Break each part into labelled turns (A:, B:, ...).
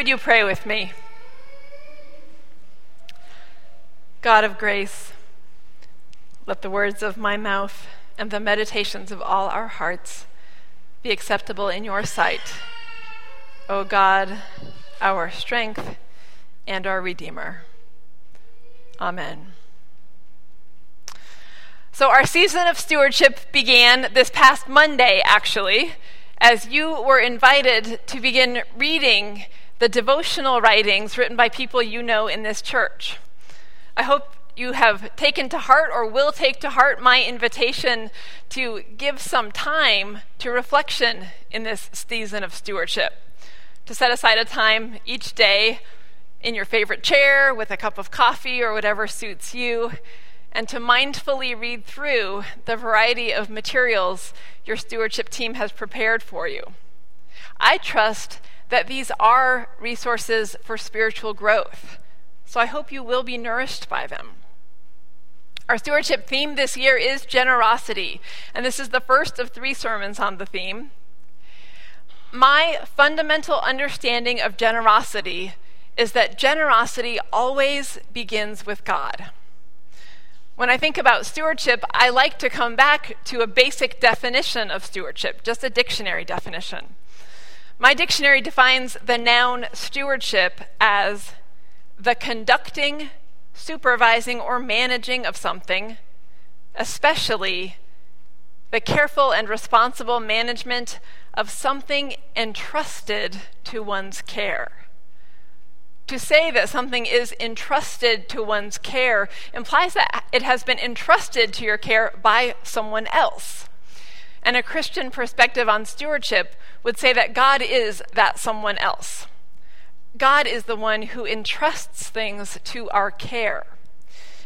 A: Would you pray with me? God of grace, let the words of my mouth and the meditations of all our hearts be acceptable in your sight, O God, our strength and our Redeemer. Amen. So, our season of stewardship began this past Monday, actually, as you were invited to begin reading the devotional writings written by people you know in this church. I hope you have taken to heart or will take to heart my invitation to give some time to reflection in this season of stewardship. To set aside a time each day in your favorite chair with a cup of coffee or whatever suits you, and to mindfully read through the variety of materials your stewardship team has prepared for you. I trust that these are resources for spiritual growth, so I hope you will be nourished by them. Our stewardship theme this year is generosity, and this is the first of three sermons on the theme. My fundamental understanding of generosity is that generosity always begins with God. When I think about stewardship, I like to come back to a basic definition of stewardship, just a dictionary definition. My dictionary defines the noun stewardship as the conducting, supervising, or managing of something, especially the careful and responsible management of something entrusted to one's care. To say that something is entrusted to one's care implies that it has been entrusted to your care by someone else. And a Christian perspective on stewardship would say that God is that someone else. God is the one who entrusts things to our care.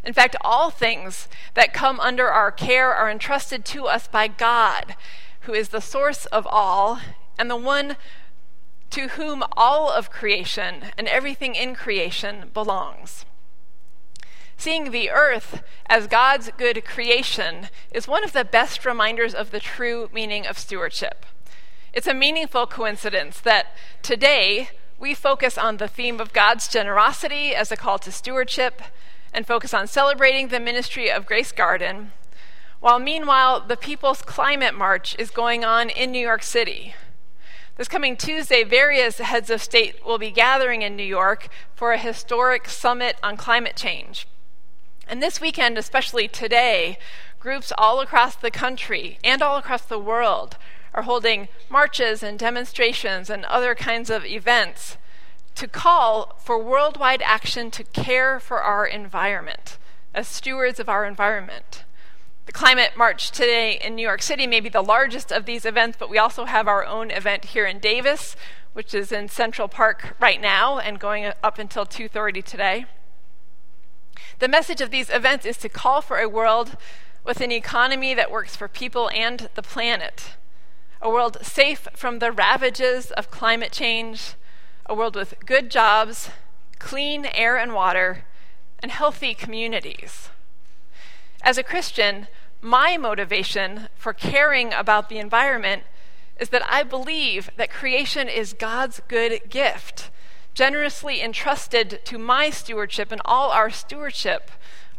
A: In fact, all things that come under our care are entrusted to us by God, who is the source of all and the one to whom all of creation and everything in creation belongs. Seeing the earth as God's good creation is one of the best reminders of the true meaning of stewardship. It's a meaningful coincidence that today we focus on the theme of God's generosity as a call to stewardship and focus on celebrating the ministry of Grace Garden, while meanwhile the People's Climate March is going on in New York City. This coming Tuesday, various heads of state will be gathering in New York for a historic summit on climate change. And this weekend, especially today, groups all across the country and all across the world are holding marches and demonstrations and other kinds of events to call for worldwide action to care for our environment as stewards of our environment. The Climate March today in New York City may be the largest of these events, but we also have our own event here in Davis, which is in Central Park right now and going up until 2:30 today. The message of these events is to call for a world with an economy that works for people and the planet. A world safe from the ravages of climate change, a world with good jobs, clean air and water, and healthy communities. As a Christian, my motivation for caring about the environment is that I believe that creation is God's good gift, generously entrusted to my stewardship and all our stewardship,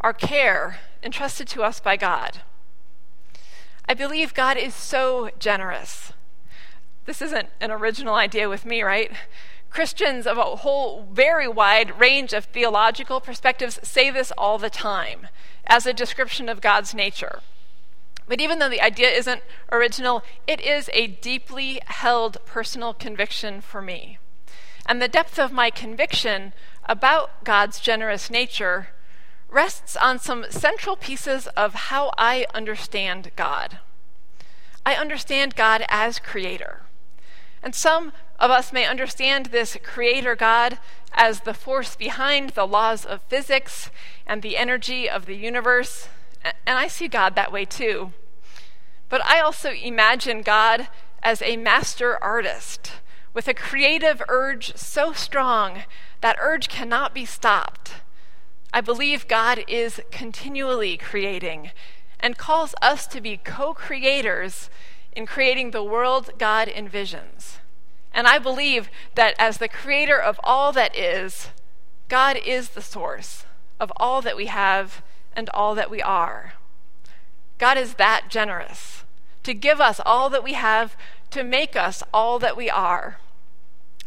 A: our care, entrusted to us by God. I believe God is so generous. This isn't an original idea with me, right? Christians of a whole very wide range of theological perspectives say this all the time as a description of God's nature. But even though the idea isn't original, it is a deeply held personal conviction for me. And the depth of my conviction about God's generous nature rests on some central pieces of how I understand God. I understand God as creator. And some of us may understand this creator God as the force behind the laws of physics and the energy of the universe. And I see God that way too. But I also imagine God as a master artist with a creative urge so strong that urge cannot be stopped. I believe God is continually creating and calls us to be co creators in creating the world God envisions. And I believe that as the creator of all that is, God is the source of all that we have and all that we are. God is that generous to give us all that we have, to make us all that we are.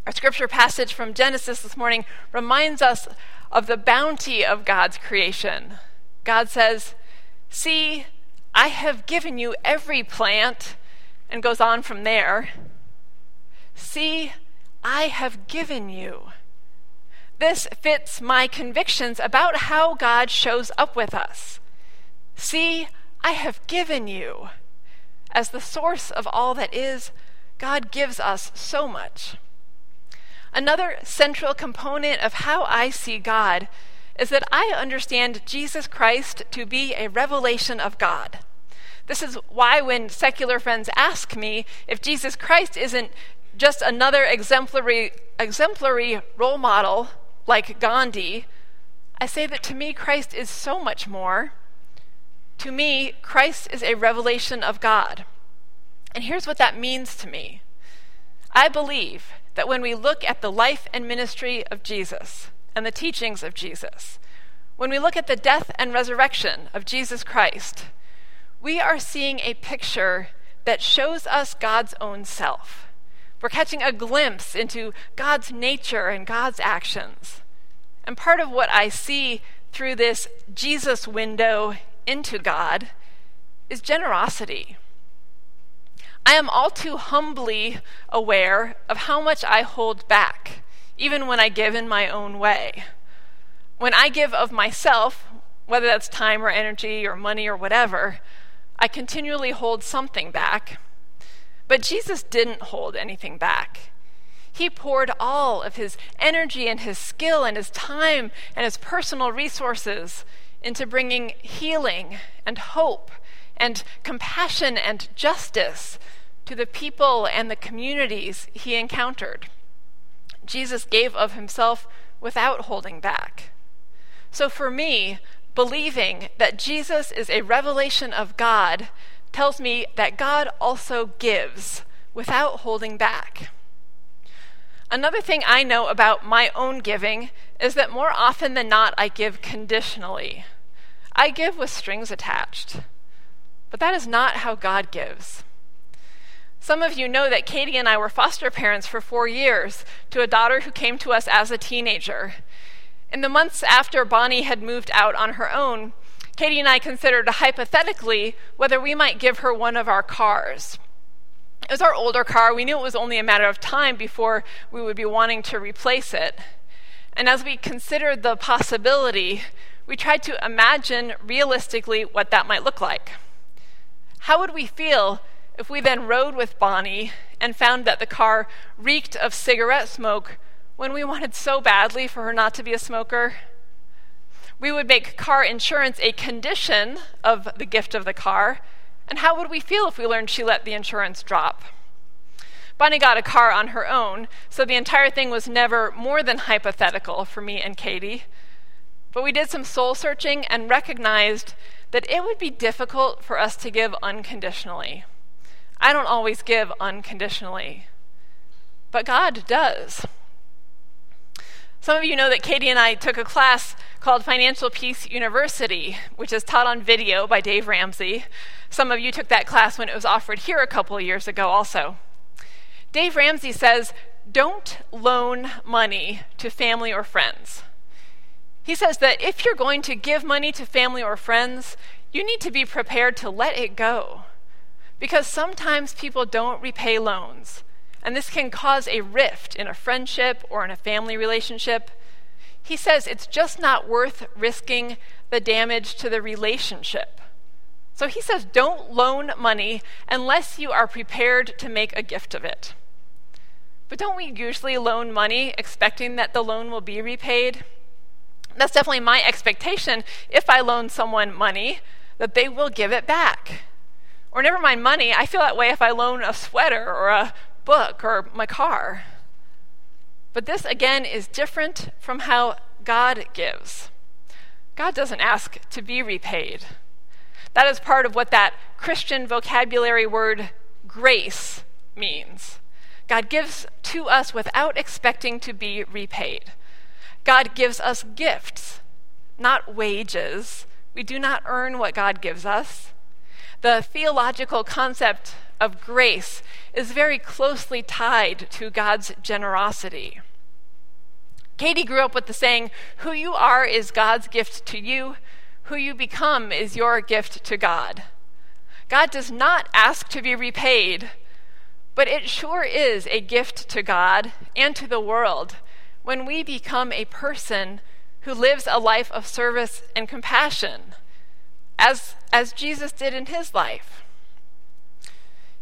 A: Our scripture passage from Genesis this morning reminds us of the bounty of God's creation. God says, See, I have given you every plant, and goes on from there. See, I have given you. This fits my convictions about how God shows up with us. See, I have given you. As the source of all that is, God gives us so much. Another central component of how I see God is that I understand Jesus Christ to be a revelation of God. This is why, when secular friends ask me if Jesus Christ isn't just another exemplary, exemplary role model like Gandhi, I say that to me, Christ is so much more. To me, Christ is a revelation of God. And here's what that means to me I believe that when we look at the life and ministry of Jesus and the teachings of Jesus, when we look at the death and resurrection of Jesus Christ, we are seeing a picture that shows us God's own self. We're catching a glimpse into God's nature and God's actions. And part of what I see through this Jesus window into God is generosity. I am all too humbly aware of how much I hold back, even when I give in my own way. When I give of myself, whether that's time or energy or money or whatever, I continually hold something back. But Jesus didn't hold anything back. He poured all of his energy and his skill and his time and his personal resources into bringing healing and hope and compassion and justice to the people and the communities he encountered. Jesus gave of himself without holding back. So for me, believing that Jesus is a revelation of God tells me that God also gives without holding back. Another thing I know about my own giving is that more often than not, I give conditionally. I give with strings attached. But that is not how God gives. Some of you know that Katie and I were foster parents for four years to a daughter who came to us as a teenager. In the months after Bonnie had moved out on her own, Katie and I considered hypothetically whether we might give her one of our cars. It was our older car. We knew it was only a matter of time before we would be wanting to replace it. And as we considered the possibility, we tried to imagine realistically what that might look like. How would we feel if we then rode with Bonnie and found that the car reeked of cigarette smoke when we wanted so badly for her not to be a smoker? We would make car insurance a condition of the gift of the car and how would we feel if we learned she let the insurance drop? Bonnie got a car on her own, so the entire thing was never more than hypothetical for me and Katie. But we did some soul searching and recognized that it would be difficult for us to give unconditionally. I don't always give unconditionally, but God does. Some of you know that Katie and I took a class called Financial Peace University, which is taught on video by Dave Ramsey. Some of you took that class when it was offered here a couple of years ago, also. Dave Ramsey says, Don't loan money to family or friends. He says that if you're going to give money to family or friends, you need to be prepared to let it go. Because sometimes people don't repay loans, and this can cause a rift in a friendship or in a family relationship. He says it's just not worth risking the damage to the relationship. So he says, don't loan money unless you are prepared to make a gift of it. But don't we usually loan money expecting that the loan will be repaid? That's definitely my expectation if I loan someone money, that they will give it back. Or never mind money, I feel that way if I loan a sweater or a book or my car. But this, again, is different from how God gives. God doesn't ask to be repaid. That is part of what that Christian vocabulary word grace means. God gives to us without expecting to be repaid. God gives us gifts, not wages. We do not earn what God gives us. The theological concept of grace is very closely tied to God's generosity. Katie grew up with the saying, Who you are is God's gift to you, who you become is your gift to God. God does not ask to be repaid, but it sure is a gift to God and to the world when we become a person who lives a life of service and compassion, as, as Jesus did in his life.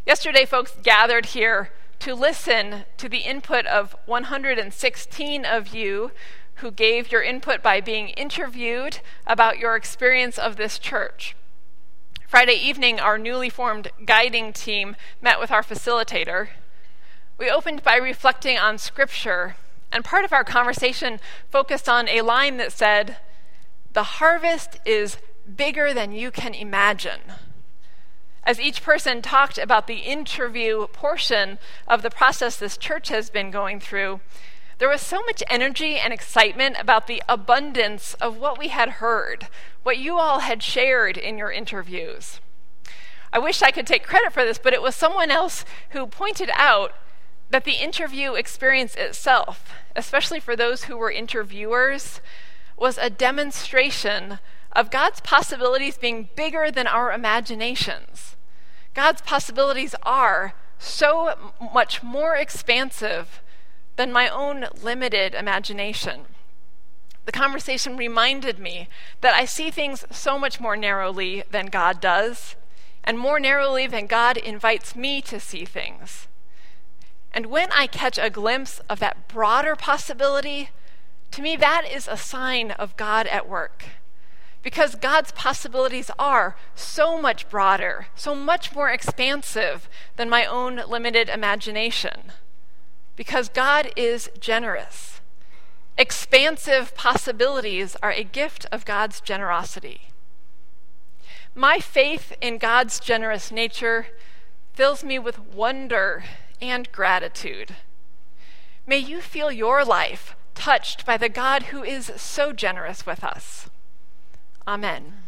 A: Yesterday, folks gathered here to listen to the input of 116 of you who gave your input by being interviewed about your experience of this church. Friday evening, our newly formed guiding team met with our facilitator. We opened by reflecting on Scripture, and part of our conversation focused on a line that said, The harvest is bigger than you can imagine as each person talked about the interview portion of the process this church has been going through, there was so much energy and excitement about the abundance of what we had heard, what you all had shared in your interviews. I wish I could take credit for this, but it was someone else who pointed out that the interview experience itself, especially for those who were interviewers, was a demonstration of God's possibilities being bigger than our imaginations. God's possibilities are so much more expansive than my own limited imagination. The conversation reminded me that I see things so much more narrowly than God does, and more narrowly than God invites me to see things. And when I catch a glimpse of that broader possibility, to me that is a sign of God at work because God's possibilities are so much broader, so much more expansive than my own limited imagination. Because God is generous. Expansive possibilities are a gift of God's generosity. My faith in God's generous nature fills me with wonder and gratitude. May you feel your life touched by the God who is so generous with us. Amen.